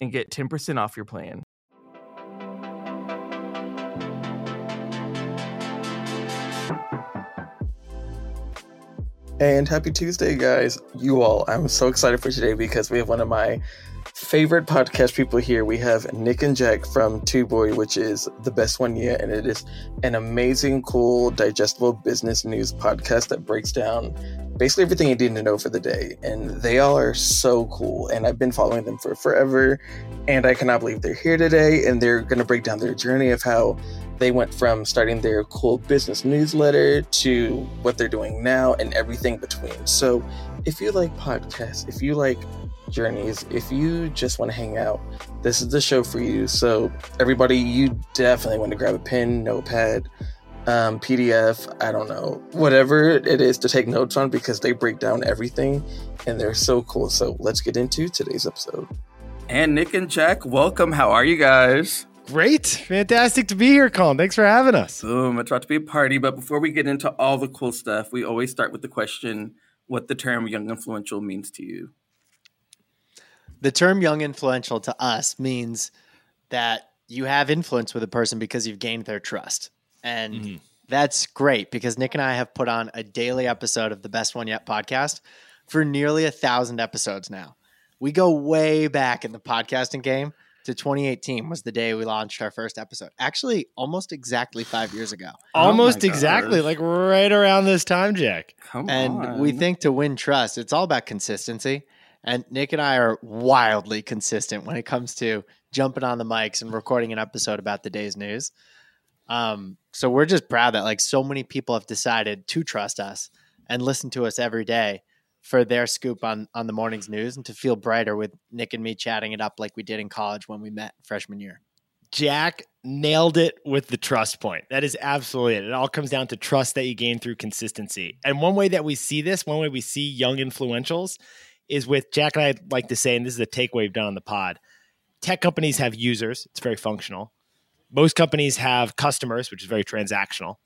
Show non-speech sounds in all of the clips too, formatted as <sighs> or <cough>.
and get 10% off your plan. And happy Tuesday, guys. You all, I'm so excited for today because we have one of my favorite podcast people here. We have Nick and Jack from TBOY, which is the best one yet. And it is an amazing, cool, digestible business news podcast that breaks down basically everything you need to know for the day. And they all are so cool. And I've been following them for forever. And I cannot believe they're here today. And they're going to break down their journey of how they went from starting their cool business newsletter to what they're doing now and everything between. So, if you like podcasts, if you like journeys, if you just want to hang out, this is the show for you. So, everybody, you definitely want to grab a pen, notepad, um, PDF, I don't know, whatever it is to take notes on because they break down everything and they're so cool. So, let's get into today's episode. And Nick and Jack, welcome. How are you guys? Great. Fantastic to be here, Colin. Thanks for having us. Boom, it's about to be a party. But before we get into all the cool stuff, we always start with the question what the term young influential means to you. The term young influential to us means that you have influence with a person because you've gained their trust. And Mm-hmm. that's great because Nick and I have put on a daily episode of the Best One Yet podcast for nearly a thousand episodes now. We go way back in the podcasting game to 2018 was the day we launched our first episode. Actually, almost exactly five years ago. Almost my exactly, gosh. like right around this time, Jack. Come And on. we think to win trust, it's all about consistency. And Nick and I are wildly consistent when it comes to jumping on the mics and recording an episode about the day's news. Um, so we're just proud that like so many people have decided to trust us and listen to us every day for their scoop on on the morning's news and to feel brighter with Nick and me chatting it up like we did in college when we met freshman year. Jack nailed it with the trust point. That is absolutely it. It all comes down to trust that you gain through consistency. And one way that we see this, one way we see young influentials is with Jack and I like to say, and this is a takeaway we've done on the pod tech companies have users, it's very functional. Most companies have customers, which is very transactional.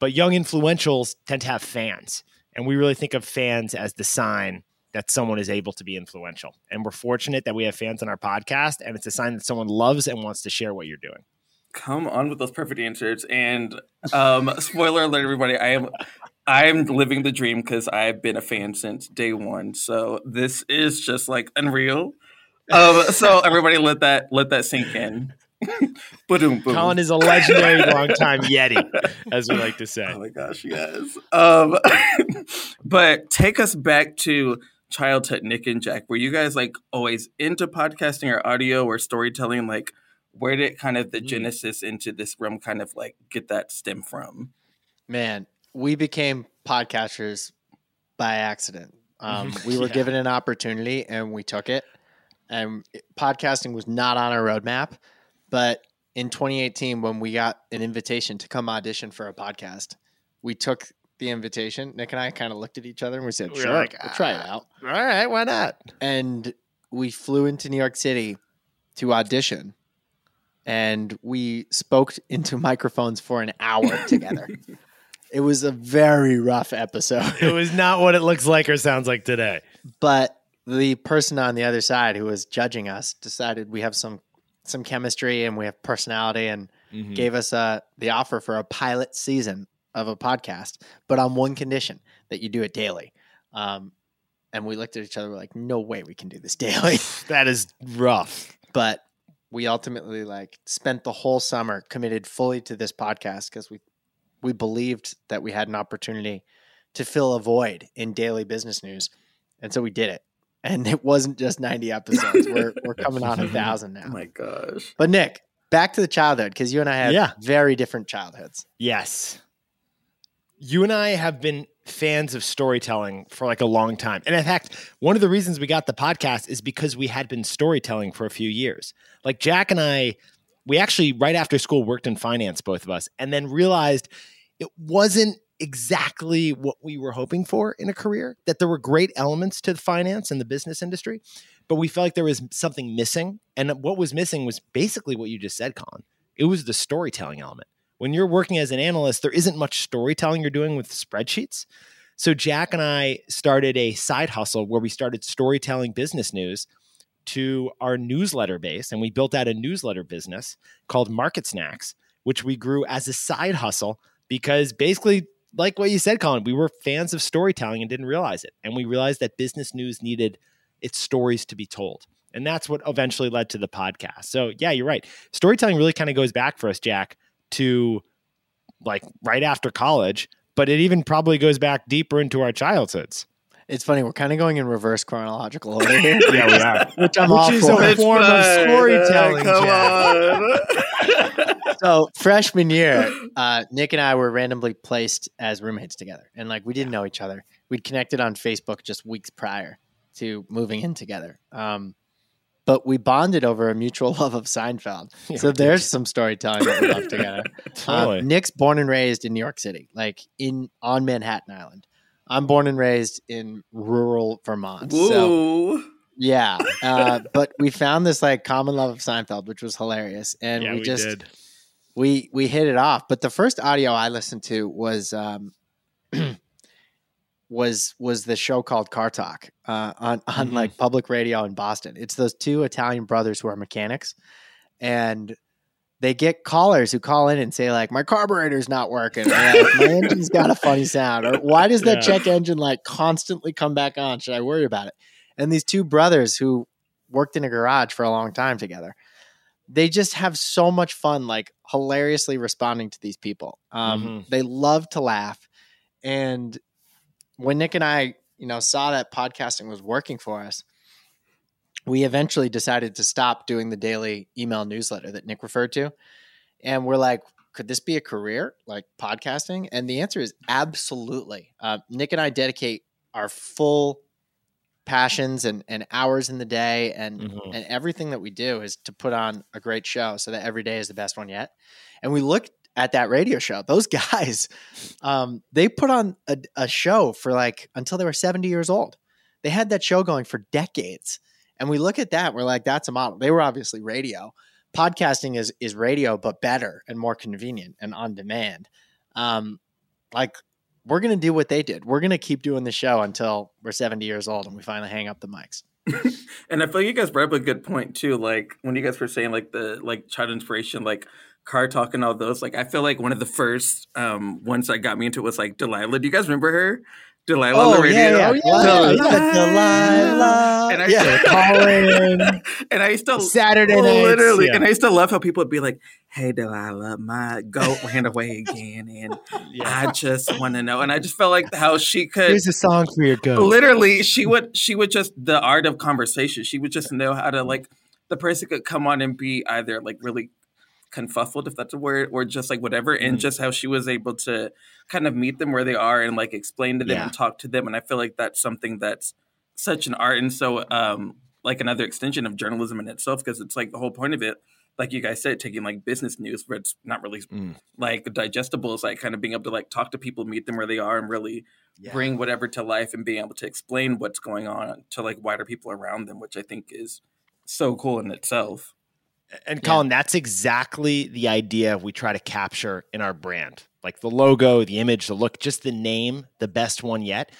But young influentials tend to have fans. And we really think of fans as the sign that someone is able to be influential. And we're fortunate that we have fans on our podcast, and it's a sign that someone loves and wants to share what you're doing. come on with those perfect answers. And um, <laughs> spoiler alert, everybody, I am I am living the dream because I've been a fan since day one. So this is just like unreal. Um, so everybody let that let that sink in. <laughs> Colin is a legendary longtime Yeti, as we like to say. Oh my gosh, yes. Um, <laughs> but take us back to childhood, Nick and Jack. Were you guys like always into podcasting or audio or storytelling? Like, where did kind of the Mm. genesis into this realm kind of like get that stem from? Man, we became podcasters by accident. Um, we <laughs> were Yeah. given an opportunity and we took it. And podcasting was not on our roadmap. But in 2018, when we got an invitation to come audition for a podcast, we took the invitation, Nick and I kind of looked at each other and we said, We "Sure, like, we'll try it ah, out." All right, why not? And we flew into New York City to audition, and we spoke into <laughs> microphones for an hour <laughs> together. it was a very rough episode. It was not what it looks like or sounds like today. but the person on the other side who was judging us decided we have some some chemistry and we have personality and Mm-hmm. gave us uh, the offer for a pilot season of a podcast, but on one condition that you do it daily. Um, and we looked at each other we're like, no way we can do this <laughs> daily. <laughs> That is rough. but we ultimately like spent the whole summer committed fully to this podcast because we we believed that we had an opportunity to fill a void in daily business news, and so we did it. And it wasn't just ninety episodes; we're <laughs> we're coming on a thousand now. Oh my gosh. But Nick, back to the childhood because you and I have Yeah. very different childhoods. Yes. You and I have been fans of storytelling for like a long time. And in fact, one of the reasons we got the podcast is because we had been storytelling for a few years. Like Jack and I, we actually, right after school, worked in finance, both of us, and then realized it wasn't exactly what we were hoping for in a career, that there were great elements to the finance and the business industry, but we felt like there was something missing. And what was missing was basically what you just said, Colin. It was the storytelling element when you're working as an analyst, there isn't much storytelling you're doing with spreadsheets. So Jack and I started a side hustle where we started storytelling business news to our newsletter base, and we built out a newsletter business called Market Snacks, which we grew as a side hustle because basically, like what you said, Colin, we were fans of storytelling and didn't realize it, and we realized that business news needed its stories to be told. And that's what eventually led to the podcast. So, yeah, you're right. Storytelling really kind of goes back for us, Jack, to like right after college, but it even probably goes back deeper into our childhoods. It's funny we're kind of going in reverse chronological order <laughs> here, Yeah, we are. which I'm all is for. a form of storytelling, Come on. so freshman year, uh, Nick and I were randomly placed as roommates together, and like we didn't know each other. We'd connected on Facebook just weeks prior to moving in together. Um, but we bonded over a mutual <laughs> love of Seinfeld. Yeah, so there's some storytelling that we love together. <laughs> Totally. Uh, Nick's born and raised in New York City, like in on Manhattan Island. I'm born and raised in rural Vermont. So yeah, <laughs> uh, but we found this like common love of Seinfeld, which was hilarious, and yeah, we, we, just did. we we hit it off. But the first audio I listened to was um, <clears throat> was was the show called Car Talk uh, on on Mhm. like public radio in Boston. It's those two Italian brothers who are mechanics, and they get callers who call in and say like, "My carburetor's not working," or like, "My <laughs> engine's got a funny sound," or "Why does that Yeah. check engine like constantly come back on? Should I worry about it?" And these two brothers who worked in a garage for a long time together they just have so much fun like hilariously responding to these people um, Mhm. they love to laugh and when nick and i you know saw that podcasting was working for us we eventually decided to stop doing the daily email newsletter that nick referred to. And we're like could this be a career like podcasting? And the answer is absolutely. Uh, nick and i dedicate our full passions and, and hours in the day and Mhm. and everything that we do is to put on a great show so that every day is the best one yet. And we looked at that radio show. <laughs> Those guys um, they put on a, a show for like until they were 70 years old. They had that show going for decades and we look at that we're like that's a model they were obviously radio podcasting is is radio but better and more convenient and on demand um, like we're gonna do what they did we're gonna keep doing the show until we're 70 years old and we finally hang up the mics <laughs> and I feel like you guys brought up a good point too. Like when you guys were saying like the like child inspiration, like car talk and all those. Like I feel like one of the first um ones that got me into it was like Delilah. Do you guys remember her? Delilah on the radio. yeah, yeah. Delilah. And I yeah, Colin. <laughs> and I used to Saturday nights, literally, yeah. and I used to love how people would be like, "Hey, Delilah, my goat ran away again, and I just want to know." And I just felt like how she could Here's a song for your goat. literally she would she would just the art of conversation she would just know how to like the person could come on and be either like really confuffled if that's a word or just like whatever and just how she was able to kind of meet them where they are and like explain to them Yeah. and talk to them and i feel like that's something that's such an art and so um like another extension of journalism in itself because it's like the whole point of it like you guys said, taking like business news where it's not really Mm. like digestible is like kind of being able to like talk to people, meet them where they are, and really Yeah. bring whatever to life and being able to explain what's going on to like wider people around them, which I think is so cool in itself. And Yeah. Colin, that's exactly the idea we try to capture in our brand. Like the logo, the image, the look, just the name, the best one yet.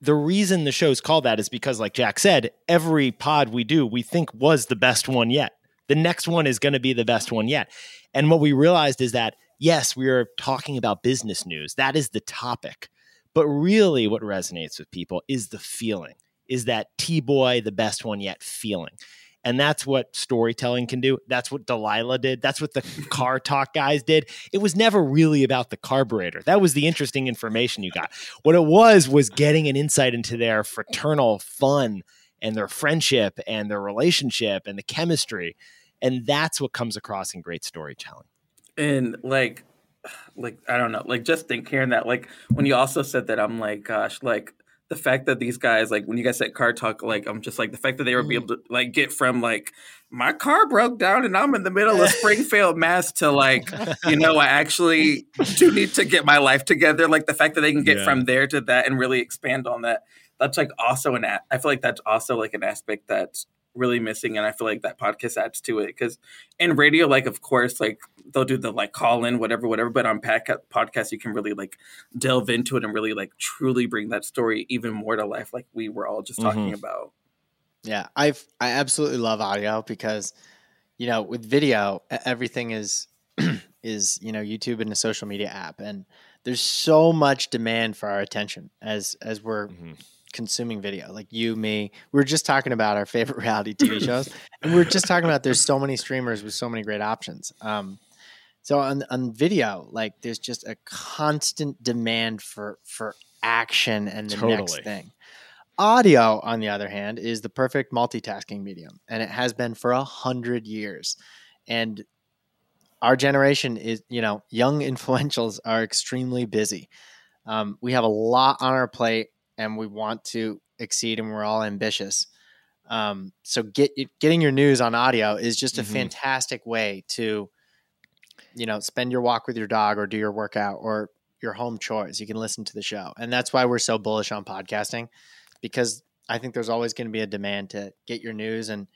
The reason the show's called that is because, like Jack said, every pod we do, we think was the best one yet. The next one is going to be the best one yet. And what we realized is that, yes, we are talking about business news. That is the topic. But really, what resonates with people is the feeling, is that T Boy, the best one yet feeling. And that's what storytelling can do. That's what Delilah did. That's what the car talk guys did. It was never really about the carburetor. That was the interesting information you got. What it was was getting an insight into their fraternal fun and their friendship and their relationship and the chemistry. And that's what comes across in great storytelling. and like like i don't know like just think hearing that like when you also said that i'm like gosh like the fact that these guys like when you guys said car talk like i'm just like the fact that they were be mm. able to like get from like my car broke down and i'm in the middle of springfield mass to like you know i actually do need to get my life together like the fact that they can get Yeah. from there to that and really expand on that that's like also an a- i feel like that's also like an aspect that's really missing and i feel like that podcast adds to it because in radio like of course like they'll do the like call in whatever whatever but on podca- podcast you can really like delve into it and really like truly bring that story even more to life like we were all just talking about. Yeah, I've I absolutely love audio because you know with video everything is <clears throat> is you know YouTube and a social media app and there's so much demand for our attention as as we're Mhm. consuming video. Like you me we are just talking about our favorite <laughs> reality TV shows and we are just talking about there's so many streamers with so many great options. Um so on on video like there's just a constant demand for for action and the next thing Audio, on the other hand, is the perfect multitasking medium, and it has been for a hundred years. And our generation is, you know, young <laughs> influentials are extremely busy. Um, we have a lot on our plate, and we want to exceed, and we're all ambitious. Um, so, get getting your news on audio is just a Mhm. fantastic way to, you know, spend your walk with your dog, or do your workout, or your home chores. You can listen to the show, and that's why we're so bullish on podcasting because I think there's always going to be a demand to get your news and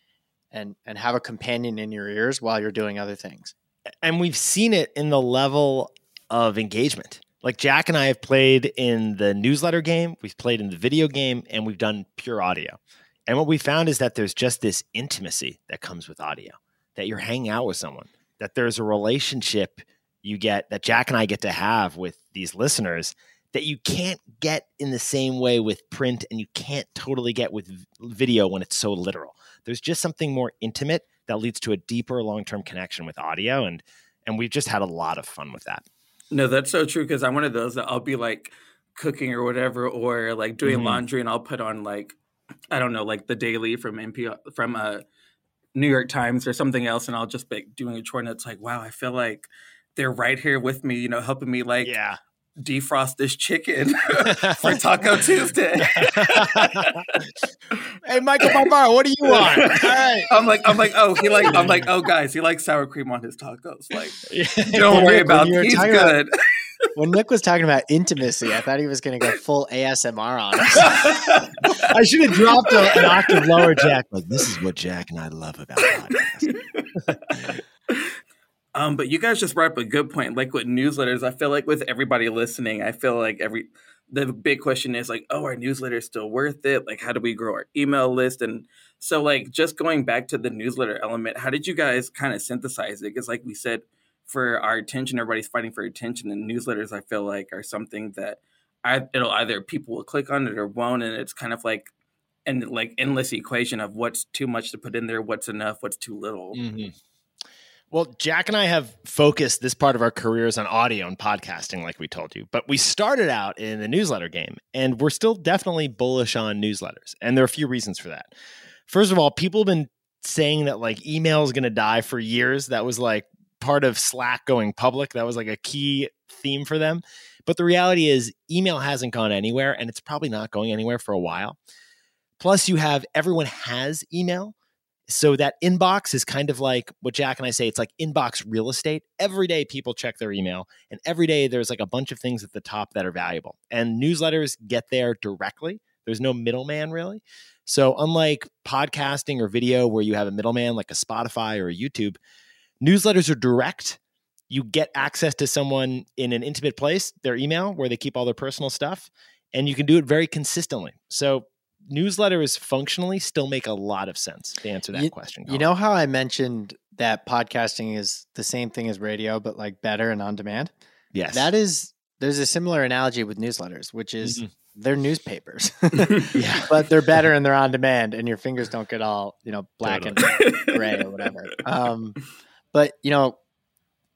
and and have a companion in your ears while you're doing other things. and we've seen it in the level of engagement. Like Jack and I have played in the newsletter game, we've played in the video game, and we've done pure audio. And what we found is that there's just this intimacy that comes with audio, that you're hanging out with someone, that there's a relationship you get that Jack and I get to have with these listeners that you can't get in the same way with print and you can't totally get with video when it's so literal. There's just something more intimate that leads to a deeper long-term connection with audio and and we've just had a lot of fun with that. no that's so true because i'm one of those that i'll be like cooking or whatever or like doing Mhm. laundry and i'll put on like i don't know like the daily from npr from uh new york times or something else and i'll just be doing a chore and it's like wow i feel like they're right here with me you know helping me like yeah. defrost this chicken <laughs> <laughs> for Taco Tuesday. <laughs> hey Michael Barbaro, what do you want? All right. I'm like, I'm like, oh, he like, I'm like, oh, guys, he likes sour cream on his tacos. Like, don't worry about, were he's good. When Nick was talking about intimacy, I thought he was going to go <laughs> full ASMR on us. <laughs> I should have dropped a, an octave lower, Jack. Like this is what Jack and I love about podcasts. <laughs> Um, but you guys just brought up a good point. Like with newsletters, I feel like with everybody listening, I feel like every the big question is like, oh, our newsletter is still worth it? Like, how do we grow our email list? And so, like, just going back to the newsletter element, how did you guys kind of synthesize it? Because, like we said, for our attention, everybody's fighting for attention, and newsletters, I feel like, are something that I, it'll either people will click on it or won't, and it's kind of like and like endless equation of what's too much to put in there, what's enough, what's too little. Mm-hmm. Well, Jack and I have focused this part of our careers on audio and podcasting, like we told you. But we started out in the newsletter game, and we're still definitely bullish on newsletters. And there are a few reasons for that. First of all, people have been saying that like email is going to die for years. That was like part of Slack going public. That was like a key theme for them. But the reality is, email hasn't gone anywhere, and it's probably not going anywhere for a while. Plus, you have everyone has email So that inbox is kind of like what Jack and I say it's like inbox real estate. Every day people check their email, and every day there's like a bunch of things at the top that are valuable. And newsletters get there directly. There's no middleman really. So, unlike podcasting or video where you have a middleman like a Spotify or a YouTube, newsletters are direct. You get access to someone in an intimate place, their email, where they keep all their personal stuff, and you can do it very consistently. So, newsletters functionally still make a lot of sense to answer that you, question. You know how I mentioned that podcasting is the same thing as radio, but like better and on demand? Yes. That is, there's a similar analogy with newsletters, which is Mhm. they're newspapers, <laughs> yeah. <laughs> but they're better and they're on demand, and your fingers don't get all, you know, black and gray or whatever. Um, but you know,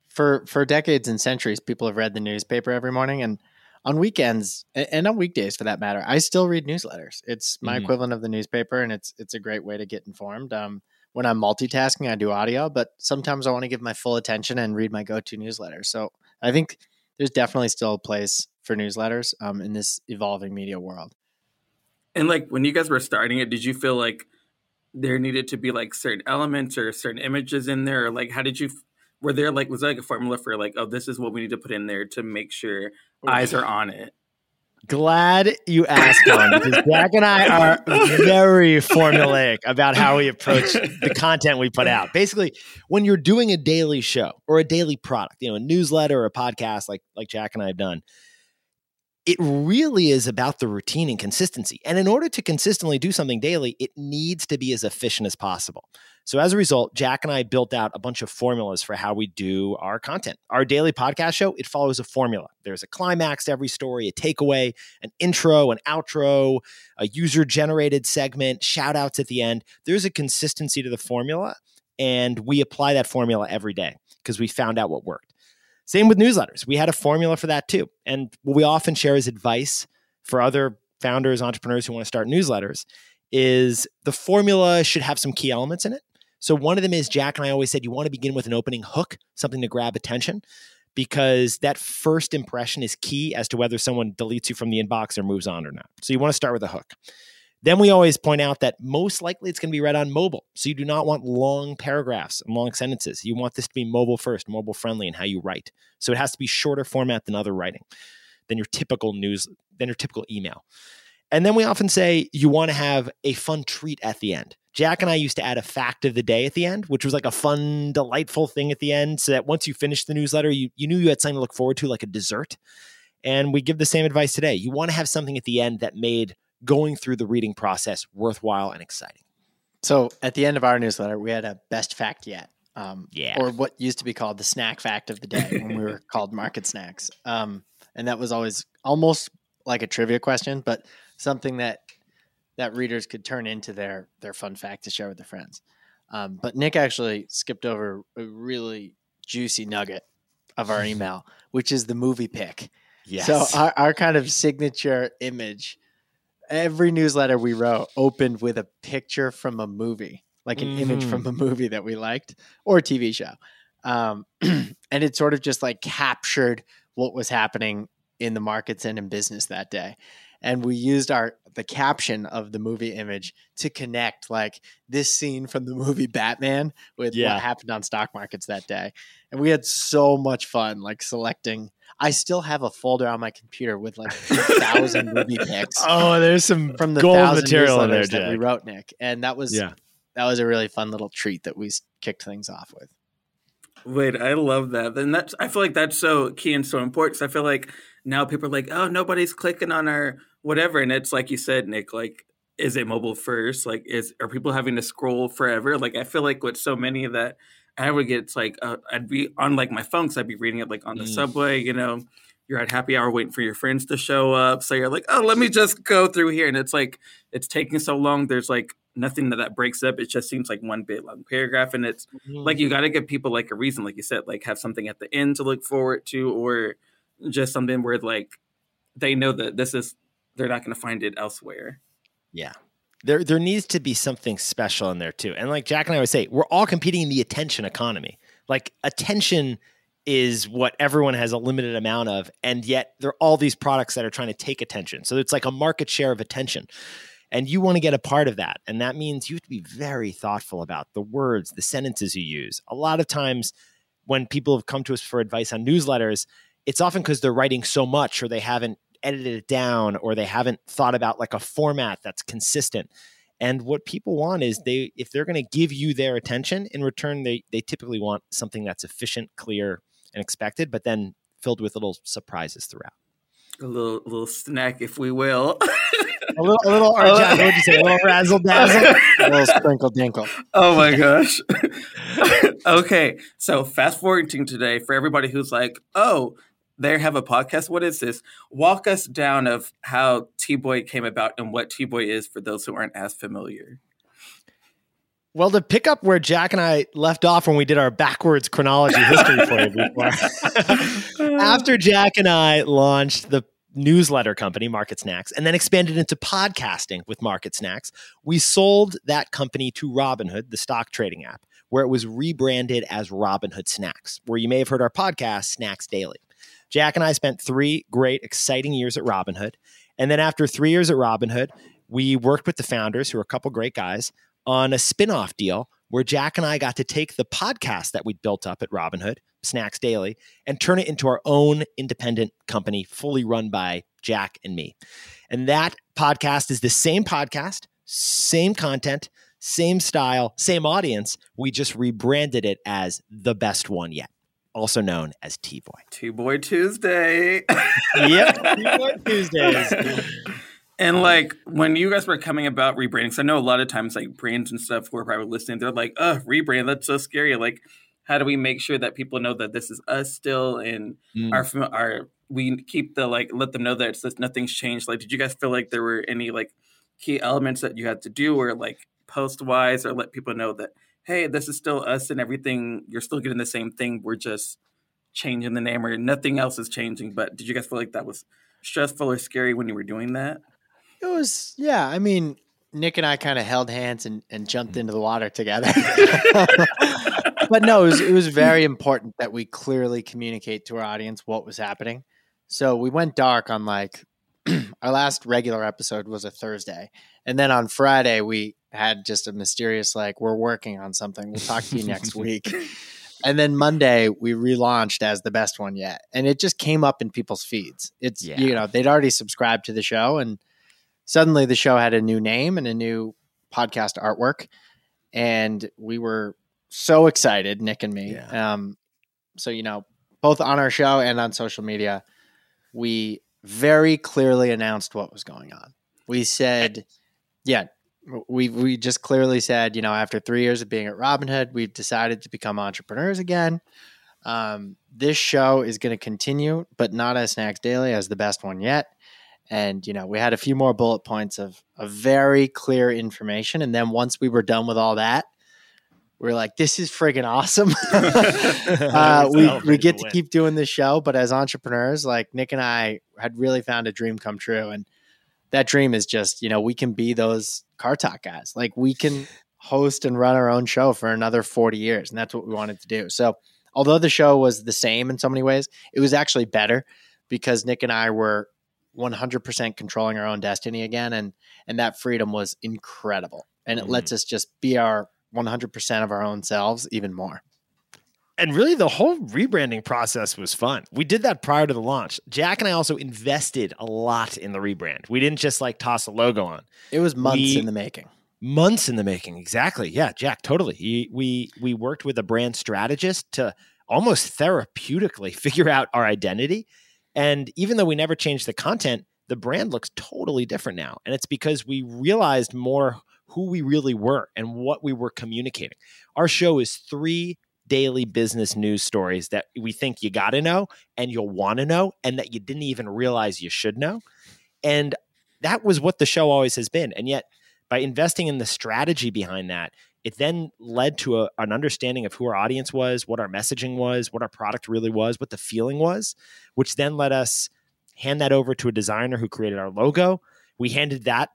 for for decades and centuries, people have read the newspaper every morning, and on weekends and on weekdays for that matter, I still read newsletters. It's my Mhm. equivalent of the newspaper, and it's it's a great way to get informed. Um, when I'm multitasking, I do audio, but sometimes I want to give my full attention and read my go-to newsletter. So I think there's definitely still a place for newsletters um, in this evolving media world. And like when you guys were starting it, did you feel like there needed to be like certain elements or certain images in there, or like how did you? Were there like was there like a formula for like oh this is what we need to put in there to make sure oh, eyes are on it? Glad you asked, Colin, because Jack and I are very formulaic about how we approach the content we put out. Basically, when you're doing a daily show or a daily product, you know, a newsletter or a podcast like like Jack and I have done, it really is about the routine and consistency. And in order to consistently do something daily, it needs to be as efficient as possible. So as a result, Jack and I built out a bunch of formulas for how we do our content. Our daily podcast show, it follows a formula. There's a climax to every story, a takeaway, an intro, an outro, a user generated segment, shout outs at the end. There's a consistency to the formula, and we apply that formula every day because we found out what worked. Same with newsletters. We had a formula for that too. And what we often share as advice for other founders, entrepreneurs who want to start newsletters is the formula should have some key elements in it. So one of them is Jack and I always said you want to begin with an opening hook, something to grab attention, because that first impression is key as to whether someone deletes you from the inbox or moves on or not. So you want to start with a hook. Then we always point out that most likely it's going to be read on mobile. So you do not want long paragraphs and long sentences. You want this to be mobile first, mobile friendly in how you write. So it has to be shorter format than other writing, than your typical news, than your typical email. And then we often say you want to have a fun treat at the end. Jack and I used to add a fact of the day at the end, which was like a fun, delightful thing at the end. So that once you finished the newsletter, you, you knew you had something to look forward to, like a dessert. And we give the same advice today. You want to have something at the end that made going through the reading process worthwhile and exciting. So at the end of our newsletter, we had a best fact yet. Um, Yeah. Or what used to be called the snack fact of the day when we were <laughs> called market snacks. Um, and that was always almost like a trivia question, but something that that readers could turn into their their fun fact to share with their friends. Um, but Nick actually skipped over a really juicy nugget of our <laughs> email, which is the movie pick. Yes. So our, our kind of signature image, every newsletter we wrote opened with a picture from a movie, like an image Mhm. from a movie that we liked or a TV show. Um, <clears throat> and it sort of just like captured what was happening in the markets and in business that day. And we used our the caption of the movie image to connect like this scene from the movie Batman with Yeah. what happened on stock markets that day. And we had so much fun like selecting I still have a folder on my computer with like a thousand movie picks <laughs> oh, there's some from the gold material in there, newsletters that we wrote, Nick. And that was Yeah. that was a really fun little treat that we kicked things off with. Wait, I love that. And that's I feel like that's so key and so important. 'cause I feel like now people are like, oh, nobody's clicking on our whatever, and it's like you said, Nick. Like, is it mobile first? Like, is are people having to scroll forever? Like, I feel like with so many of that, I would get it's like uh, I'd be on like my phone because I'd be reading it like on the Mm. subway. You know, you're at happy hour waiting for your friends to show up, so you're like, oh, let me just go through here, and it's like it's taking so long. There's like nothing that that breaks up. It just seems like one big long paragraph, and it's like you got to give people like a reason like you said like have something at the end to look forward to or just something where like they know that this is they're not going to find it elsewhere Yeah. There there needs to be something special in there too. And like Jack and I always say, we're all competing in the attention economy. Like attention is what everyone has a limited amount of, and yet there are all these products that are trying to take attention. So it's like a market share of attention. And you want to get a part of that. And that means you have to be very thoughtful about the words, the sentences you use. A lot of times when people have come to us for advice on newsletters, it's often because they're writing so much or they haven't edited it down or they haven't thought about like a format that's consistent. And what people want is they if they're going to give you their attention in return, they they typically want something that's efficient, clear, and expected, but then filled with little surprises throughout. A little little snack, if we will. <laughs> a little, a little, or Jack, what would you say? A little razzle dazzle, <laughs> a little sprinkle dinkle. Oh my gosh. <laughs> okay, so fast forwarding today for everybody who's like, oh, they have a podcast. What is this? Walk us down of how T Boy came about and what T Boy is for those who aren't as familiar. Well, to pick up where Jack and I left off when we did our backwards chronology history for you before, <laughs> after Jack and I launched the newsletter company, Market Snacks, and then expanded into podcasting with Market Snacks, we sold that company to Robinhood, the stock trading app, where it was rebranded as Robinhood Snacks, where you may have heard our podcast, Snacks Daily. Jack and I spent three great, exciting years at Robinhood. And then after three years at Robinhood, we worked with the founders, who are a couple great guys, on a spin-off deal where Jack and I got to take the podcast that we'd built up at Robinhood, Snacks Daily, and turn it into our own independent company, fully run by Jack and me. And that podcast is the same podcast, same content, same style, same audience. We just rebranded it as the best one yet, also known as T Boy. T Boy Tuesday. yep, <laughs> T Boy Tuesdays. And like when you guys were coming about rebranding, so I know a lot of times like brands and stuff who are probably listening, they're like, "Oh, rebrand, that's so scary." Like, how do we make sure that people know that this is us still and mm. our our we keep the like let them know that it's, nothing's changed. Like, did you guys feel like there were any like key elements that you had to do, or like post wise, or let people know that hey, this is still us and everything. You're still getting the same thing. We're just changing the name, or nothing else is changing. But did you guys feel like that was stressful or scary when you were doing that? It was, yeah. I mean, Nick and I kind of held hands and, and jumped mm. into the water together. <laughs> but no, it was, it was very important that we clearly communicate to our audience what was happening. So we went dark on like <clears throat> our last regular episode was a Thursday. And then on Friday, we had just a mysterious, like, we're working on something. We'll talk to you next <laughs> week. And then Monday, we relaunched as the best one yet. And it just came up in people's feeds. It's, yeah. you know, they'd already subscribed to the show and suddenly the show had a new name and a new podcast artwork. And we were so excited, Nick and me. Yeah. Um, so, you know, both on our show and on social media, we very clearly announced what was going on. We said, yeah, we we just clearly said, you know, after three years of being at Robinhood, we've decided to become entrepreneurs again. Um, this show is going to continue, but not as Snacks Daily as the best one yet. And, you know, we had a few more bullet points of, of very clear information. And then once we were done with all that, we are like, this is friggin' awesome. <laughs> <laughs> uh, we, we get to keep doing this show. But as entrepreneurs, like Nick and I had really found a dream come true. And that dream is just, you know, we can be those car talk guys. Like we can host and run our own show for another 40 years. And that's what we wanted to do. So, although the show was the same in so many ways, it was actually better because Nick and I were 100% controlling our own destiny again and and that freedom was incredible and it mm lets us just be our 100% of our own selves even more and really the whole rebranding process was fun. We did that prior to the launch. Jack and I also invested a lot in the rebrand. We didn't just like toss a logo on. It was months we, in the making. Months in the making. Exactly. Yeah, Jack, totally. He, we we worked with a brand strategist to almost therapeutically <laughs> figure out our identity and even though we never changed the content, the brand looks totally different now. And it's because we realized more who we really were and what we were communicating. Our show is three daily business news stories that we think you got to know and you'll want to know and that you didn't even realize you should know. And that was what the show always has been. And yet, by investing in the strategy behind that, it then led to a, an understanding of who our audience was, what our messaging was, what our product really was, what the feeling was, which then let us hand that over to a designer who created our logo. We handed that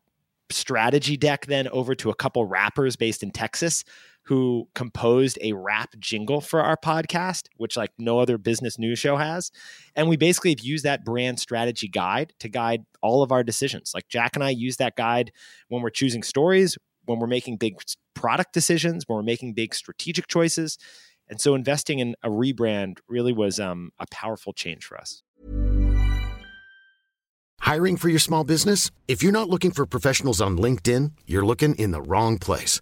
strategy deck then over to a couple rappers based in Texas who composed a rap jingle for our podcast, which like no other business news show has. And we basically have used that brand strategy guide to guide all of our decisions. Like Jack and I use that guide when we're choosing stories, when we're making big product decisions, when we're making big strategic choices. And so investing in a rebrand really was um, a powerful change for us. Hiring for your small business? If you're not looking for professionals on LinkedIn, you're looking in the wrong place.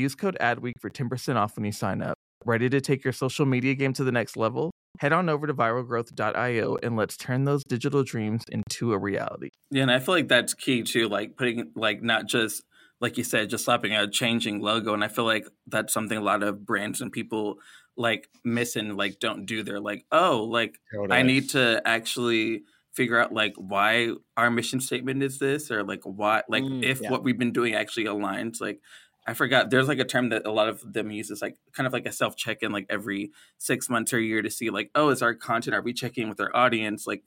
Use code ADWEEK for 10% off when you sign up. Ready to take your social media game to the next level? Head on over to viralgrowth.io and let's turn those digital dreams into a reality. Yeah, and I feel like that's key too, like putting like not just like you said, just slapping a changing logo. And I feel like that's something a lot of brands and people like miss and like don't do. They're like, oh, like Totally. I need to actually figure out like why our mission statement is this or like why like Mm, if yeah. what we've been doing actually aligns like i forgot there's like a term that a lot of them use is like kind of like a self check-in like every six months or a year to see like oh is our content are we checking with our audience like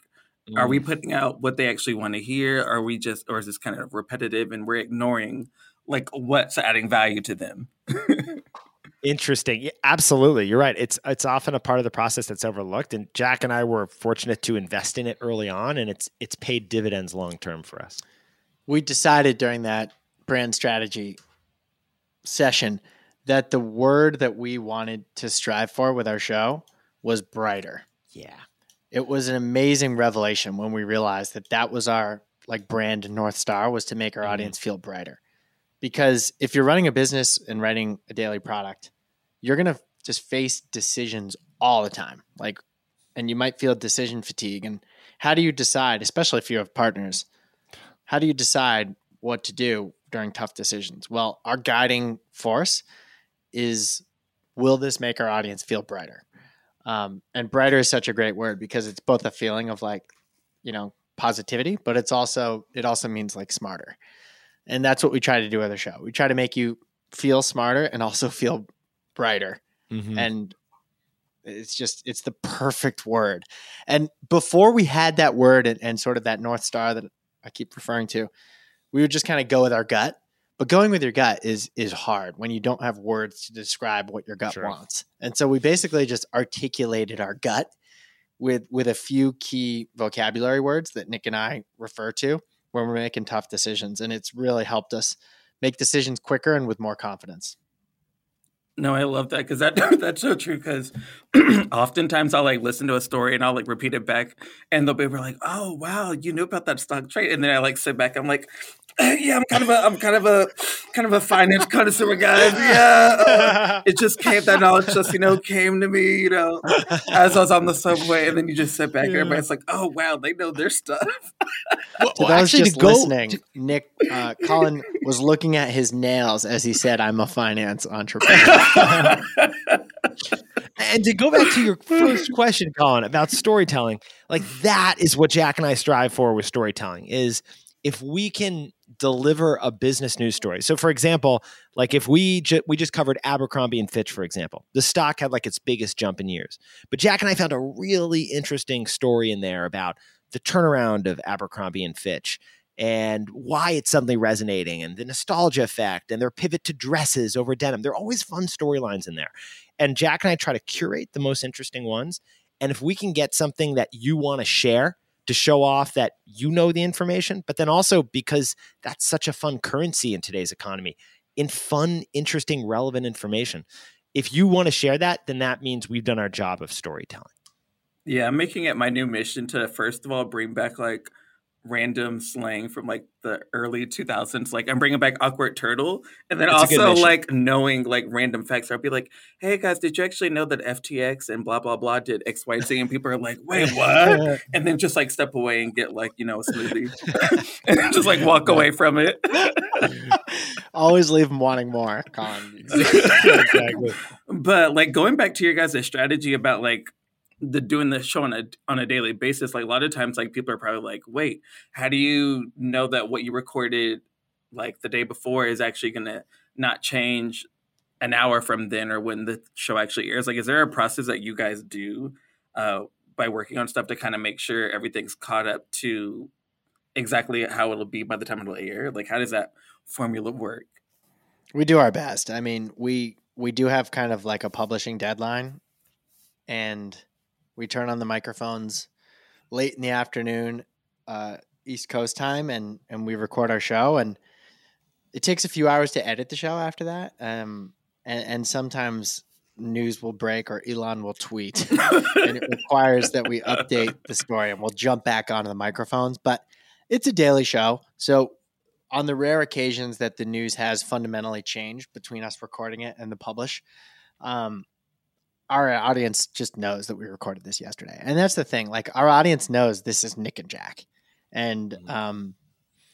are we mm. putting out what they actually want to hear are we just or is this kind of repetitive and we're ignoring like what's adding value to them <laughs> Interesting. Yeah, absolutely. You're right. It's it's often a part of the process that's overlooked. And Jack and I were fortunate to invest in it early on and it's it's paid dividends long term for us. we decided during that brand strategy session that the word that we wanted to strive for with our show was brighter. Yeah. It was an amazing revelation when we realized that that was our like brand north star was to make our Mhm. audience feel brighter. Because if you're running a business and writing a daily product, you're going to just face decisions all the time. Like and you might feel decision fatigue and how do you decide, especially if you have partners, how do you decide what to do during tough decisions? Well, our guiding force is will this make our audience feel brighter? Um, and brighter is such a great word because it's both a feeling of like, you know, positivity, but it's also it also means like smarter. And that's what we try to do with the show. We try to make you feel smarter and also feel brighter Mhm. and it's just it's the perfect word and before we had that word and, and sort of that north star that i keep referring to we would just kind of go with our gut. But going with your gut is is hard when you don't have words to describe what your gut Sure. wants. And so we basically just articulated our gut with with a few key vocabulary words that nick and i refer to when we're making tough decisions. And it's really helped us make decisions quicker and with more confidence No, I love that because that <laughs> that's so true. Because <clears throat> oftentimes I'll like listen to a story and I'll like repeat it back, and they'll be like, "Oh wow, you knew about that stock trade," and then I like sit back. I'm like, "Eh, <laughs> "Yeah, I'm kind of a I'm kind of a kind of a finance connoisseur, guys. Yeah, uh, <laughs> it just came that knowledge just you know came to me, you know, as I was on the subway, and then you just sit back, and everybody's like, "Oh wow, they know their stuff." Well, well, those actually, just go- listening, Nick uh, Colin was looking at his nails as he said, "I'm a finance entrepreneur." <laughs> And to go back to your first question, Colin, about storytelling, like that is what Jack and I strive for with storytelling is if we can deliver a business news story. So for example, like if we ju- we just covered Abercrombie and Fitch for example. The stock had like its biggest jump in years. But Jack and I found a really interesting story in there about the turnaround of Abercrombie and Fitch and why it's suddenly resonating and the nostalgia effect and their pivot to dresses over denim. There are always fun storylines in there. And Jack and I try to curate the most interesting ones. And if we can get something that you want to share to show off that you know the information, but then also because that's such a fun currency in today's economy, in fun, interesting, relevant information. If you want to share that, then that means we've done our job of storytelling. Yeah, I'm making it my new mission to first of all bring back like random slang from like the early 2000s. Like I'm bringing back awkward turtle, and then That's also like knowing like random facts. I'll be like, "Hey guys, did you actually know that FTX and blah blah blah did xyz And people are like, "Wait, what?" <laughs> and then just like step away and get like you know a smoothie, <laughs> and then just like walk away from it. <laughs> Always leave them wanting more, Colin. exactly. but like going back to your guys' strategy about like the doing the show on a on a daily basis, like a lot of times like people are probably like, wait, how do you know that what you recorded like the day before is actually gonna not change an hour from then or when the show actually airs? Like is there a process that you guys do uh by working on stuff to kind of make sure everything's caught up to exactly how it'll be by the time it'll air? Like how does that formula work? We do our best. I mean, we we do have kind of like a publishing deadline, and we turn on the microphones late in the afternoon, uh, East Coast time, and and we record our show. And it takes a few hours to edit the show after that. Um, and, and sometimes news will break or Elon will tweet, <laughs> and it requires that we update the story, and we'll jump back onto the microphones. But it's a daily show, so on the rare occasions that the news has fundamentally changed between us recording it and the publish, um, our audience just knows that we recorded this yesterday, and that's the thing. Like our audience knows this is Nick and Jack, and um,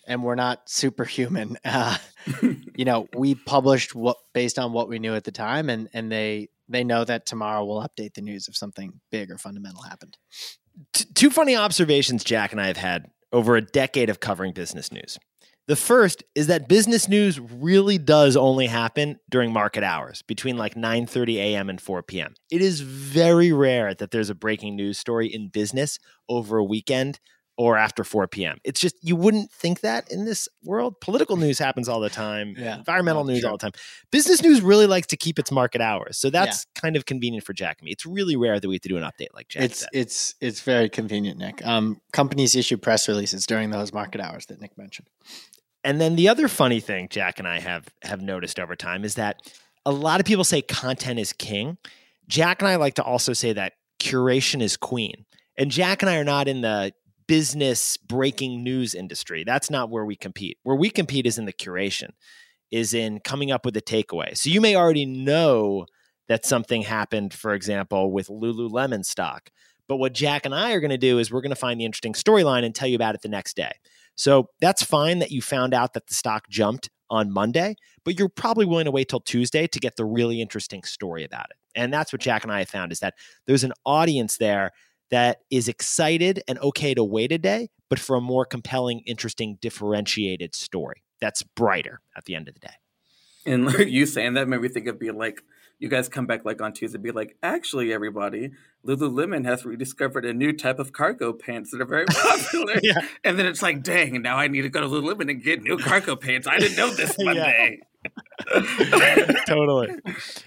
and we're not superhuman. <laughs> Uh, <laughs> you know, we published what based on what we knew at the time, and and they they know that tomorrow we'll update the news if something big or fundamental happened. T- two funny observations Jack and I have had over a decade of covering business news. The first is that business news really does only happen during market hours between like 9:30 a.m. and 4 p.m. It is very rare that there's a breaking news story in business over a weekend or after 4 p.m. It's just you wouldn't think that in this world. Political news happens all the time, Yeah. environmental news all the time. Business news really likes to keep its market hours. So that's kind of convenient for Jack and me. It's really rare that we have to do an update like Jack it's said. it's it's very convenient, Nick. Um, companies issue press releases during those market hours that Nick mentioned. And then the other funny thing Jack and I have have noticed over time is that a lot of people say content is king. Jack and I like to also say that curation is queen. And Jack and I are not in the business breaking news industry. That's not where we compete. Where we compete is in the curation, is in coming up with a takeaway. So you may already know that something happened, for example, with Lululemon stock. But what Jack and I are going to do is we're going to find the interesting storyline and tell you about it the next day. So that's fine that you found out that the stock jumped on Monday, but you're probably willing to wait till Tuesday to get the really interesting story about it. And that's what Jack and I have found is that there's an audience there that is excited and okay to wait a day, but for a more compelling, interesting, differentiated story that's brighter at the end of the day. And <laughs> you saying that made me think of being like you guys come back like on Tuesday, and be like, actually, everybody, Lululemon has rediscovered a new type of cargo pants that are very <laughs> popular. Yeah. And then it's like, dang, now I need to go to Lululemon and get new cargo pants. I didn't know this. <laughs> Monday. <laughs> totally.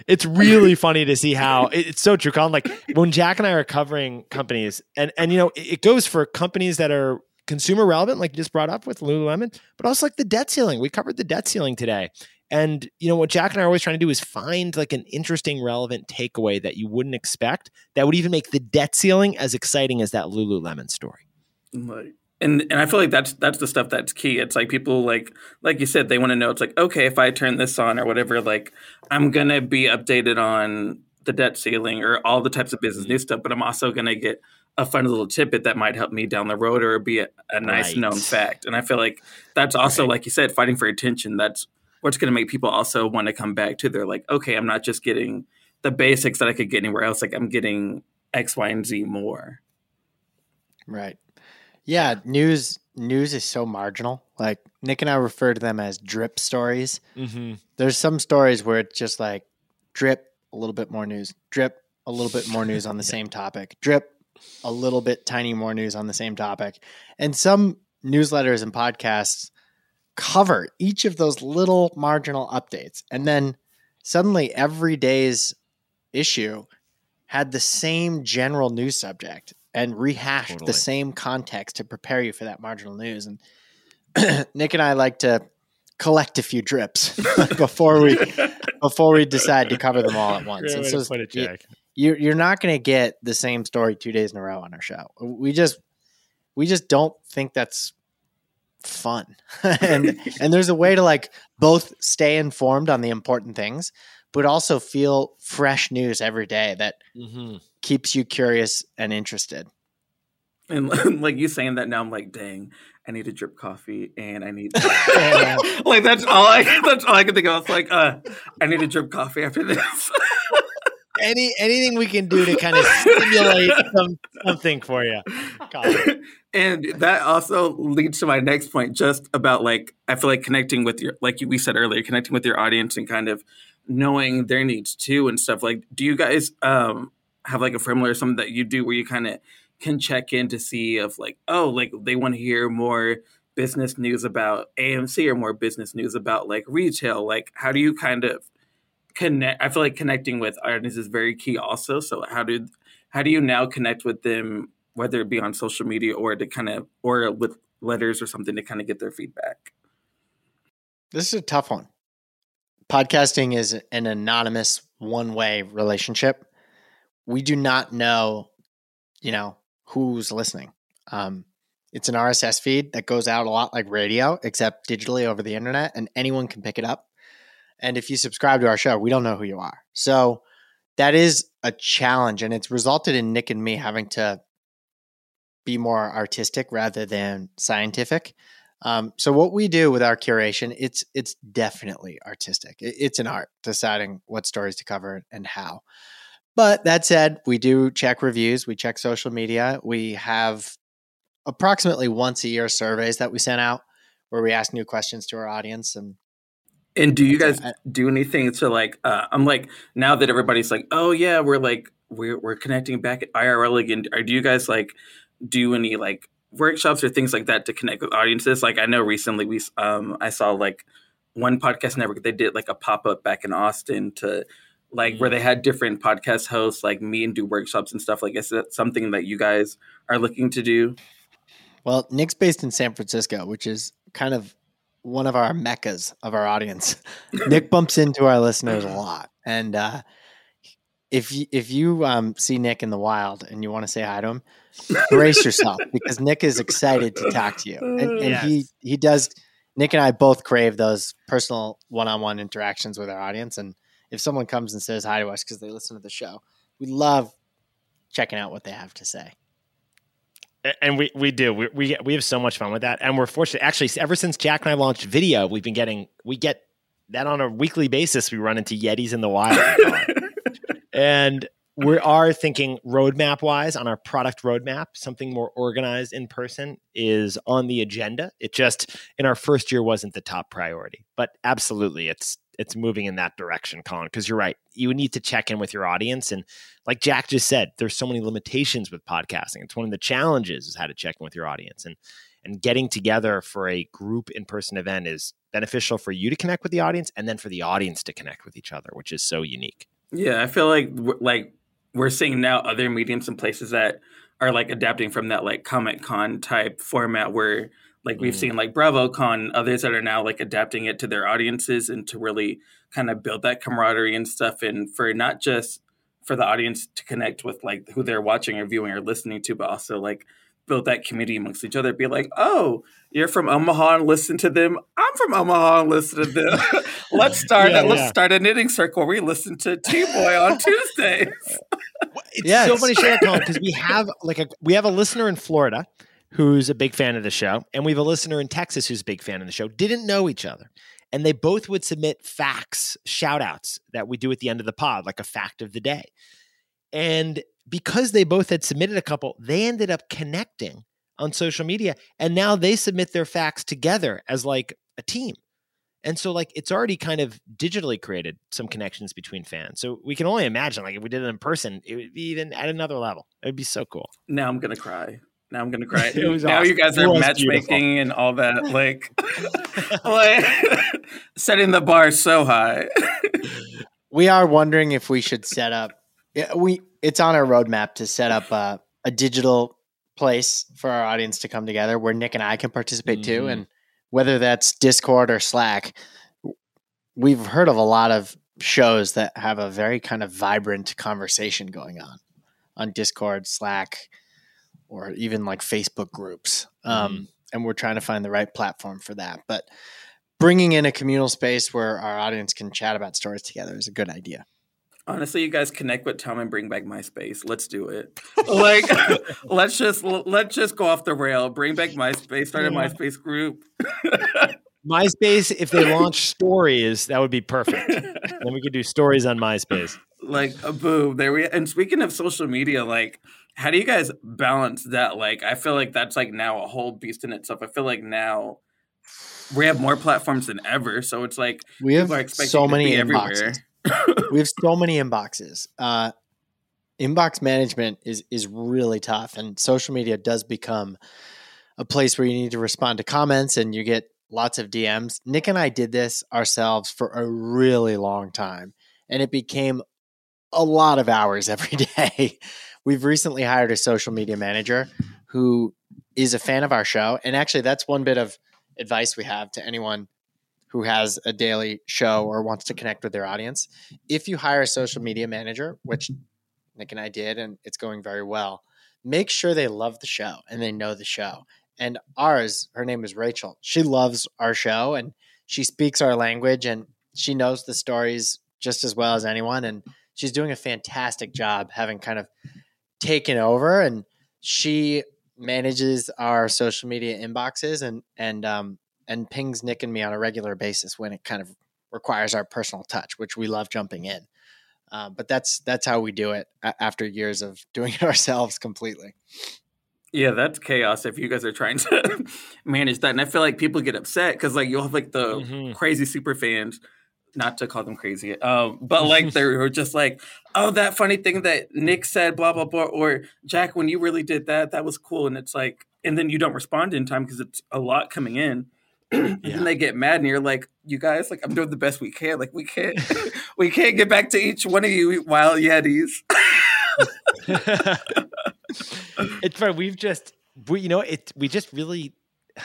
It's really funny to see how it's so true, Colin. Like when Jack and I are covering companies, and and you know, it, it goes for companies that are consumer relevant, like you just brought up with Lululemon, but also like the debt ceiling. We covered the debt ceiling today. And you know what Jack and I are always trying to do is find like an interesting, relevant takeaway that you wouldn't expect that would even make the debt ceiling as exciting as that Lululemon story. Like, and and I feel like that's that's the stuff that's key. It's like people like like you said, they want to know. It's like okay, if I turn this on or whatever, like I'm gonna be updated on the debt ceiling or all the types of business mm-hmm. news stuff, but I'm also gonna get a fun little tidbit that might help me down the road or be a, a nice Right. known fact. And I feel like that's also like you said, fighting for attention. That's what's gonna make people also want to come back to. They're like, okay, I'm not just getting the basics that I could get anywhere else. Like I'm getting X, Y, and Z more. Right. Yeah, news news is so marginal. Like Nick and I refer to them as drip stories. Mm-hmm. There's some stories where it's just like drip, a little bit more news, drip, a little bit more news on the <laughs> same topic, drip, a little bit tiny more news on the same topic. And some newsletters and podcasts cover each of those little marginal updates. And then suddenly every day's issue had the same general news subject and rehashed Totally. the same context to prepare you for that marginal news. And <clears throat> Nick and I like to collect a few drips <laughs> before we <laughs> before we decide to cover them all at once. Great And so put it, Jack. you're you're not going to get the same story two days in a row on our show. We just we just don't think that's fun. <laughs> and <laughs> and there's a way to like both stay informed on the important things, but also feel fresh news every day that Mm-hmm. keeps you curious and interested. And <laughs> like you saying that now, I'm like, dang, I need a drip coffee, and I need like that's all I that's all I can think of. It's like, uh, I need a drip coffee after this. Any anything we can do to kind of stimulate <laughs> some, something for you. And that also leads to my next point, just about like I feel like connecting with your like we said earlier, connecting with your audience and kind of knowing their needs too and stuff. Like, do you guys um have like a formula or something that you do where you kind of can check in to see if like oh like they want to hear more business news about AMC or more business news about like retail? Like, how do you kind of connect? I feel like connecting with audience is very key also. So how do how do you now connect with them, whether it be on social media or to kind of or with letters or something to kind of get their feedback? This is a tough one. Podcasting is an anonymous one way relationship. We do not know, you know, who's listening. Um, it's an RSS feed that goes out a lot like radio, except digitally over the internet, and anyone can pick it up. And if you subscribe to our show, we don't know who you are. So that is a challenge. And it's resulted in Nick and me having to be more artistic rather than scientific. Um, so what we do with our curation, it's it's definitely artistic. It- it's an art deciding what stories to cover and how. But that said, we do check reviews, we check social media. We have approximately once a year surveys that we send out where we ask new questions to our audience and And do you guys do anything to like? Uh, I'm like now that everybody's like, oh yeah, we're like we're we're connecting back at IRL again. Or do you guys like do any like workshops or things like that to connect with audiences? Like I know recently we um I saw like one podcast network they did like a pop up back in Austin to like where they had different podcast hosts like me and do workshops and stuff. Like is that something that you guys are looking to do? Well, Nick's based in San Francisco, which is kind of one of our meccas of our audience. <laughs> Nick bumps into our listeners a lot, and uh, if you, if you um, see Nick in the wild and you want to say hi to him, brace <laughs> yourself because Nick is excited to talk to you, and, and he he does. Nick and I both crave those personal one-on-one interactions with our audience, and if someone comes and says hi to us because they listen to the show, we love checking out what they have to say. And we, we do. We, we, we have so much fun with that. And we're fortunate. Actually, ever since Jack and I launched video, we've been getting, we get that on a weekly basis. We run into Yetis in the wild. <laughs> and we are thinking roadmap wise on our product roadmap, something more organized in person is on the agenda. It just in our first year wasn't the top priority, but absolutely it's it's moving in that direction, Colin. Because you're right, you need to check in with your audience, and like Jack just said, there's so many limitations with podcasting. It's one of the challenges is how to check in with your audience, and and getting together for a group in person event is beneficial for you to connect with the audience, and then for the audience to connect with each other, which is so unique. Yeah, I feel like like we're seeing now other mediums and places that are like adapting from that like Comic Con type format where like we've Mm. seen like BravoCon, others that are now like adapting it to their audiences and to really kind of build that camaraderie and stuff and for not just for the audience to connect with like who they're watching or viewing or listening to, but also like build that community amongst each other. Be like, oh, you're from Omaha and listen to them. I'm from Omaha and listen to them. <laughs> let's start. Yeah, let's start a knitting circle. We listen to TBOY on Tuesdays. <laughs> It's Yeah, so it's- funny, Sharon, because <laughs> we have like a we have a listener in Florida who's a big fan of the show, and we have a listener in Texas who's a big fan of the show. Didn't know each other, and they both would submit facts, shout outs that we do at the end of the pod, like a fact of the day. And because they both had submitted a couple, they ended up connecting on social media and now they submit their facts together as like a team. And so like it's already kind of digitally created some connections between fans. So we can only imagine like if we did it in person, it would be even at another level. It would be so cool. Now I'm gonna cry. Now I'm gonna <laughs> cry. It was now awesome. you guys are matchmaking beautiful. and all that, <laughs> like, like <laughs> setting the bar so high. We are wondering if we should set up. Yeah, we it's on our roadmap to set up a, a digital place for our audience to come together where Nick and I can participate too, Mhm. and whether that's Discord or Slack. We've heard of a lot of shows that have a very kind of vibrant conversation going on on Discord, Slack, or even like Facebook groups. Um, and we're trying to find the right platform for that. But bringing in a communal space where our audience can chat about stories together is a good idea. Honestly, you guys connect with Tom and bring back MySpace. Let's do it. <laughs> Like, <laughs> let's just let's just go off the rail. Bring back MySpace. Start a Yeah. MySpace group. <laughs> MySpace, if they launch stories, that would be perfect. then we could do stories on MySpace. like a boom there we and speaking of social media like how do you guys balance that like i feel like that's like now a whole beast in itself i feel like now we have more platforms than ever so it's like We have so many inboxes. we have so many inboxes. Uh, inbox management is is really tough, and social media does become a place where you need to respond to comments, and you get lots of DMs. Nick and I did this ourselves for a really long time, and it became a lot of hours <laughs> every day. We've recently hired a social media manager who is a fan of our show, and actually, that's one bit of advice we have to anyone who has a daily show or wants to connect with their audience. If you hire a social media manager, which Nick and I did, and it's going very well, make sure they love the show and they know the show. And ours, her name is Rachel. She loves our show and she speaks our language and she knows the stories just as well as anyone. And she's doing a fantastic job having kind of taken over. And she manages our social media inboxes and and um, and pings Nick and me on a regular basis when it kind of requires our personal touch, which we love jumping in. Uh, but that's that's how we do it after years of <laughs> doing it ourselves completely. yeah that's chaos if you guys are trying to <laughs> manage that and i feel like people get upset because like you'll have like the Mhm. crazy super fans not to call them crazy um but like <laughs> they're just like oh that funny thing that nick said blah blah blah or jack when you really did that that was cool and it's like and then you don't respond in time because it's a lot coming in <clears throat> and Yeah. they get mad and you're like you guys like i'm doing the best we can like we can't <laughs> we can't get back to each one of you wild yetis <laughs> it's funny. We've just, we, you know, it. We just really, <sighs>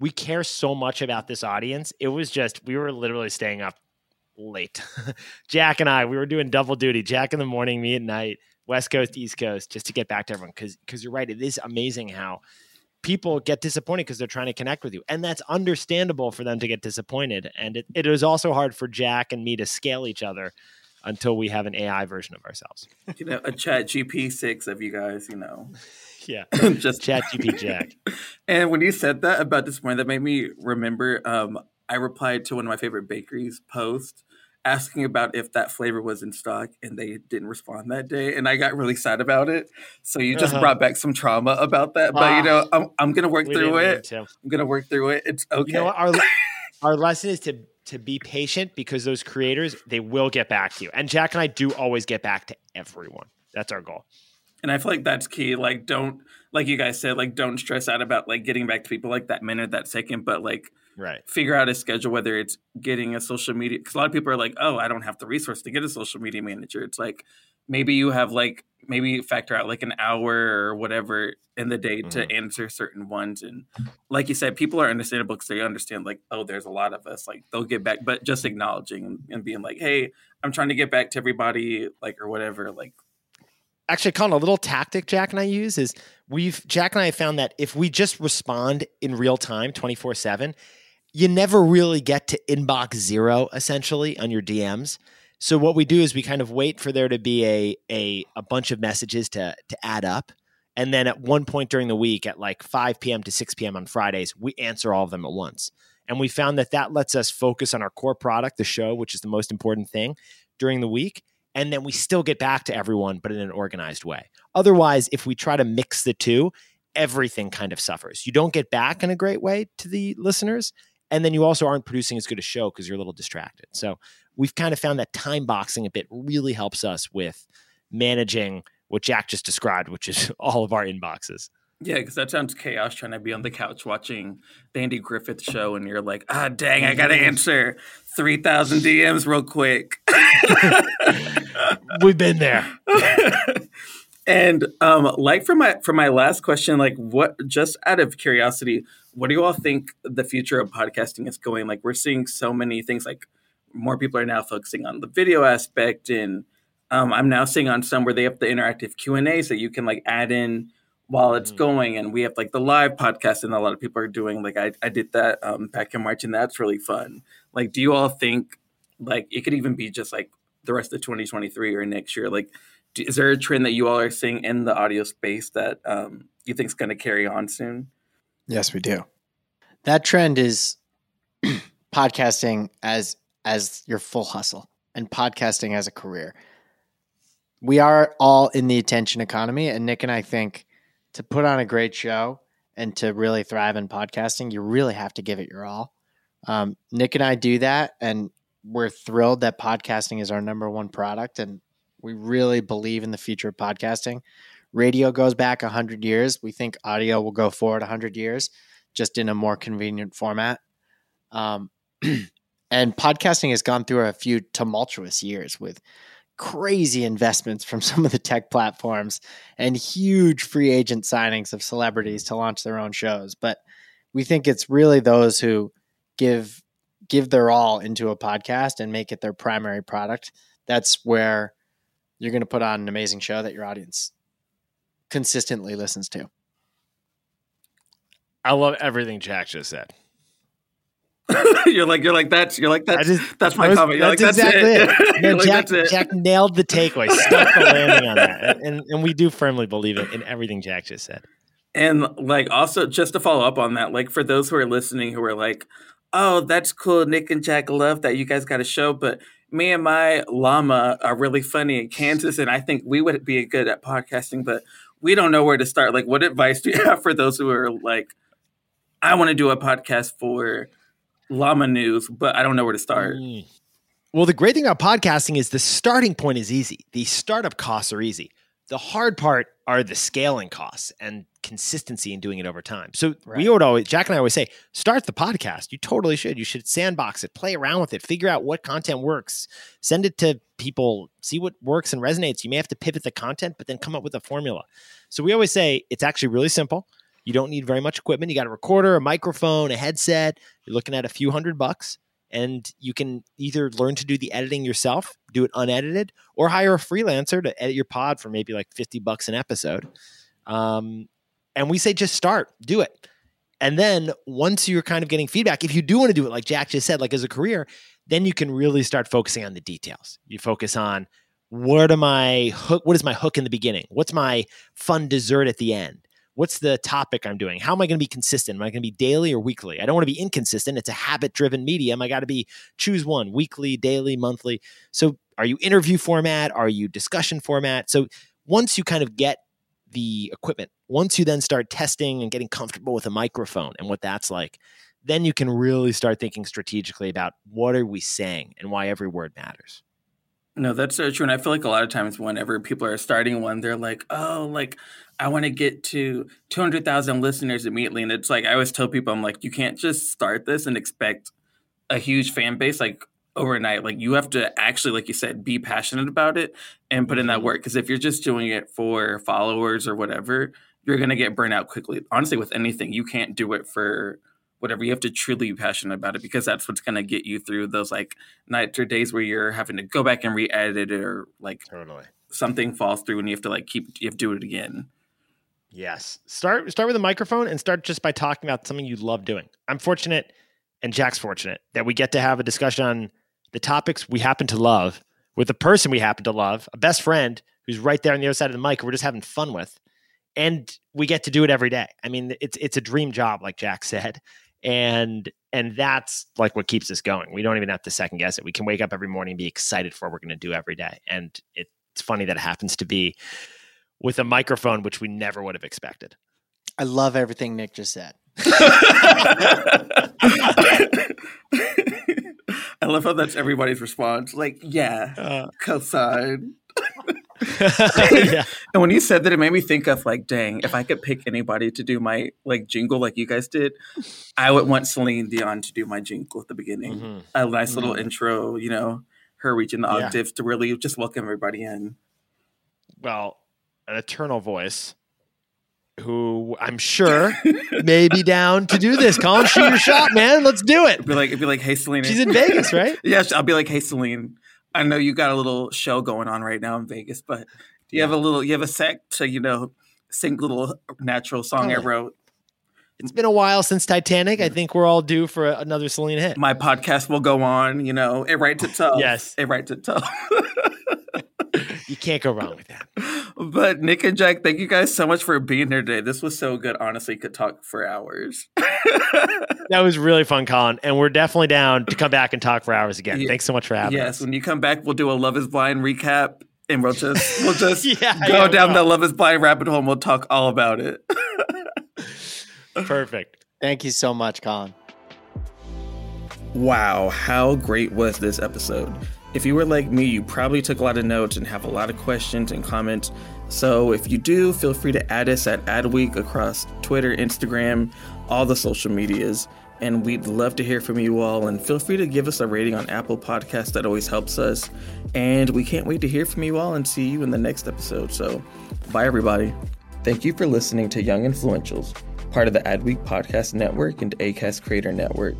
we care so much about this audience. It was just we were literally staying up late. <laughs> Jack and I, we were doing double duty. Jack in the morning, me at night, West Coast, East Coast, just to get back to everyone. Because because you're right, it is amazing how people get disappointed because they're trying to connect with you, and that's understandable for them to get disappointed. And it, it is also hard for Jack and me to scale each other until we have an AI version of ourselves. you know a chat gp6 of you guys you know <laughs> Yeah, <laughs> just Chat GP Jack. And when you said that about this morning, that made me remember. Um, I replied to one of my favorite bakeries post asking about if that flavor was in stock, and they didn't respond that day, and I got really sad about it. So you just Uh-huh. brought back some trauma about that. But you know, I'm, I'm gonna work We through it. to. I'm gonna work through it. It's okay. You know what? Our <laughs> our lesson is to to be patient because those creators they will get back to you. And Jack and I do always get back to everyone. That's our goal. And I feel like that's key. Like, don't like you guys said, like don't stress out about like getting back to people like that minute, that second. But like Right. figure out a schedule, whether it's getting a social media. Because a lot of people are like, oh, I don't have the resource to get a social media manager. It's like maybe you have like maybe factor out like an hour or whatever in the day to mm-hmm. answer certain ones. And like you said, people are understandable because they understand like, oh, there's a lot of us. Like they'll get back, but just acknowledging and, and being like, hey, I'm trying to get back to everybody, like or whatever. Like Actually, Colin, a little tactic Jack and I use is we've Jack and I found that if we just respond in real time, 24 7, you never really get to inbox zero essentially on your DMs. So what we do is we kind of wait for there to be a a, a bunch of messages to to add up. And then at one point during the week at like 5 p.m. to 6 p.m. on Fridays, we answer all of them at once. And we found that that lets us focus on our core product, the show, which is the most important thing during the week. And then we still get back to everyone, but in an organized way. Otherwise, if we try to mix the two, everything kind of suffers. You don't get back in a great way to the listeners. And then you also aren't producing as good a show because you're a little distracted. So we've kind of found that time boxing a bit really helps us with managing what Jack just described, which is <laughs> all of our inboxes. Yeah, because that sounds chaos trying to be on the couch watching the Andy Griffith show and you're like, ah, dang, I got to answer 3,000 DMs real quick. <laughs> We've been there. <laughs> and um, like for my for my last question, like what just out of curiosity, what do you all think the future of podcasting is going? Like we're seeing so many things like more people are now focusing on the video aspect and um, I'm now seeing on some where they have the interactive Q and A's that you can like add in while it's mm. going, and we have like the live podcast, and a lot of people are doing. Like I, I did that um, back in March, and that's really fun. Like, do you all think like it could even be just like the rest of 2023 or next year? Like, is there a trend that you all are seeing in the audio space that um, you think is going to carry on soon? Yes, we do. That trend is <clears throat> podcasting as as your full hustle and podcasting as a career. We are all in the attention economy, and Nick and I think to put on a great show and to really thrive in podcasting, you really have to give it your all. Um, Nick and I do that, and we're thrilled that podcasting is our number one product, and we really believe in the future of podcasting. Radio goes back 100 years. We think audio will go forward 100 years, just in a more convenient format. Um, <clears throat> and podcasting has gone through a few tumultuous years with crazy investments from <laughs> some of the tech platforms and huge free agent signings of celebrities to launch their own shows. But we think it's really those who give give their all into a podcast and make it their primary product. That's where you're going to put on an amazing show that your audience consistently listens to. I love everything Jack just said. <laughs> you're like you're like that's you're like that's just, that's my was, comment. You're that's like that's exactly it. <laughs> it. No, like, Jack, it. Jack nailed the takeaway, <laughs> stuck the landing on that, and, and we do firmly believe it in everything Jack just said. And like also just to follow up on that, like for those who are listening who are like, oh, that's cool, Nick and Jack love that you guys got a show, but me and my llama are really funny in Kansas, and I think we would be good at podcasting, but we don't know where to start. Like, what advice do you <laughs> have for those who are like, I want to do a podcast for llama news, but I don't know where to start. Mm. Well, the great thing about podcasting is the starting point is easy. The startup costs are easy. The hard part are the scaling costs and consistency in doing it over time. So right. we would always, Jack and I always say, start the podcast. You totally should. You should sandbox it, play around with it, figure out what content works, send it to people, see what works and resonates. You may have to pivot the content, but then come up with a formula. So we always say it's actually really simple. You don't need very much equipment. You got a recorder, a microphone, a headset. You're looking at a few hundred bucks. And you can either learn to do the editing yourself, do it unedited, or hire a freelancer to edit your pod for maybe like 50 bucks an episode. Um, and we say just start, do it. And then once you're kind of getting feedback, if you do want to do it, like Jack just said, like as a career, then you can really start focusing on the details. You focus on what am I hook? What is my hook in the beginning? What's my fun dessert at the end? What's the topic I'm doing? How am I going to be consistent? Am I going to be daily or weekly? I don't want to be inconsistent. It's a habit driven medium. I got to be choose one weekly, daily, monthly. So are you interview format? Are you discussion format? So once you kind of get the equipment, once you then start testing and getting comfortable with a microphone and what that's like, then you can really start thinking strategically about what are we saying and why every word matters. No, that's so true. And I feel like a lot of times whenever people are starting one, they're like, oh, like I want to get to 200,000 listeners immediately. And it's like, I always tell people, I'm like, you can't just start this and expect a huge fan base like overnight. Like you have to actually, like you said, be passionate about it and put in that mm-hmm. work. Because if you're just doing it for followers or whatever, you're going to get burnt out quickly. Honestly, with anything, you can't do it for whatever you have to truly be passionate about it because that's what's going to get you through those like nights or days where you're having to go back and re-edit it or like totally. something falls through and you have to like keep you have to do it again. Yes. Start start with a microphone and start just by talking about something you love doing. I'm fortunate and jack's fortunate that we get to have a discussion on the topics we happen to love with a person we happen to love a best friend who's right there on the other side of the mic we're just having fun with and we get to do it every day. I mean, it's it's a dream job, like Jack said, and and that's like what keeps us going we don't even have to second guess it we can wake up every morning and be excited for what we're going to do every day and it's funny that it happens to be with a microphone which we never would have expected I love everything Nick just said. <laughs> I love how that's everybody's response. Like, yeah, Uh, cosign. Yeah. <laughs> And when you said that, it made me think of like, dang, if I could pick anybody to do my like jingle like you guys did, I would want Celine Dion to do my jingle at the beginning. Mhm. A nice little intro, you know, her reaching the Yeah. octave to really just welcome everybody in. Well, an eternal voice who I'm sure <laughs> may be down to do this. Colin, shoot your shot, man. Let's do it. It'd be like, it'd be like, hey, Celine. She's in Vegas, right? <laughs> yeah, I'll be like, hey, Celine. I know you got a little show going on right now in Vegas, but do you have a little, you have a sec to, you know, sing a little natural song I Oh, yeah. wrote? It's been a while since Titanic. I mm. think we're all due for another Celine hit. My podcast will go on, you know, it right to tell. Yes. It right to tell. You can't go wrong with that. but Nick and Jack, thank you guys so much for being here today. This was so good. Honestly, could talk for hours. <laughs> That was really fun, Colin. And we're definitely down to come back and talk for hours again. Yeah. Thanks so much for having yes, us. when you come back, we'll do a Love Is Blind recap, and we'll just <laughs> we'll just Yeah, go yeah, down we the. Love Is Blind rabbit hole. and We'll talk all about it. <laughs> Perfect. Thank you so much, Colin. Wow, how great was this episode? If you were like me, you probably took a lot of notes and have a lot of questions and comments. So if you do, feel free to add us at Adweek across Twitter, Instagram, all the social medias. And we'd love to hear from you all. And feel free to give us a rating on Apple Podcasts. That always helps us. And we can't wait to hear from you all and see you in the next episode. So bye, everybody. Thank you for listening to Young Influentials, part of the Adweek Podcast Network and Acast Creator Network.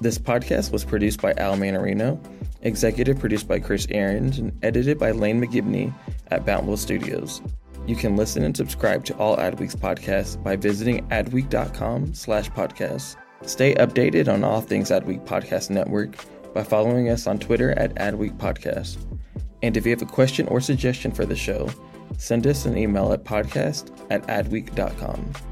This podcast was produced by Al Manarino, executive produced by Chris Aarons, and edited by Lane McGibney at Bountiful Studios. You can listen and subscribe to all Adweek's podcasts by visiting adweek.com slash podcasts. Stay updated on all things Adweek Podcast Network by following us on Twitter at Adweek Podcast. And if you have a question or suggestion for the show, send us an email at podcast at adweek.com.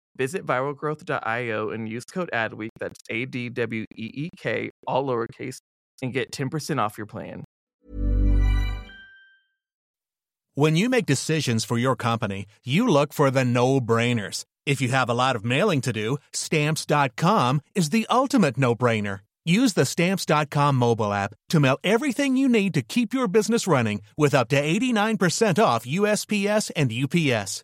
Visit viralgrowth.io and use code ADWEEK, that's A D W E E K, all lowercase, and get 10% off your plan. When you make decisions for your company, you look for the no brainers. If you have a lot of mailing to do, stamps.com is the ultimate no brainer. Use the stamps.com mobile app to mail everything you need to keep your business running with up to 89% off USPS and UPS.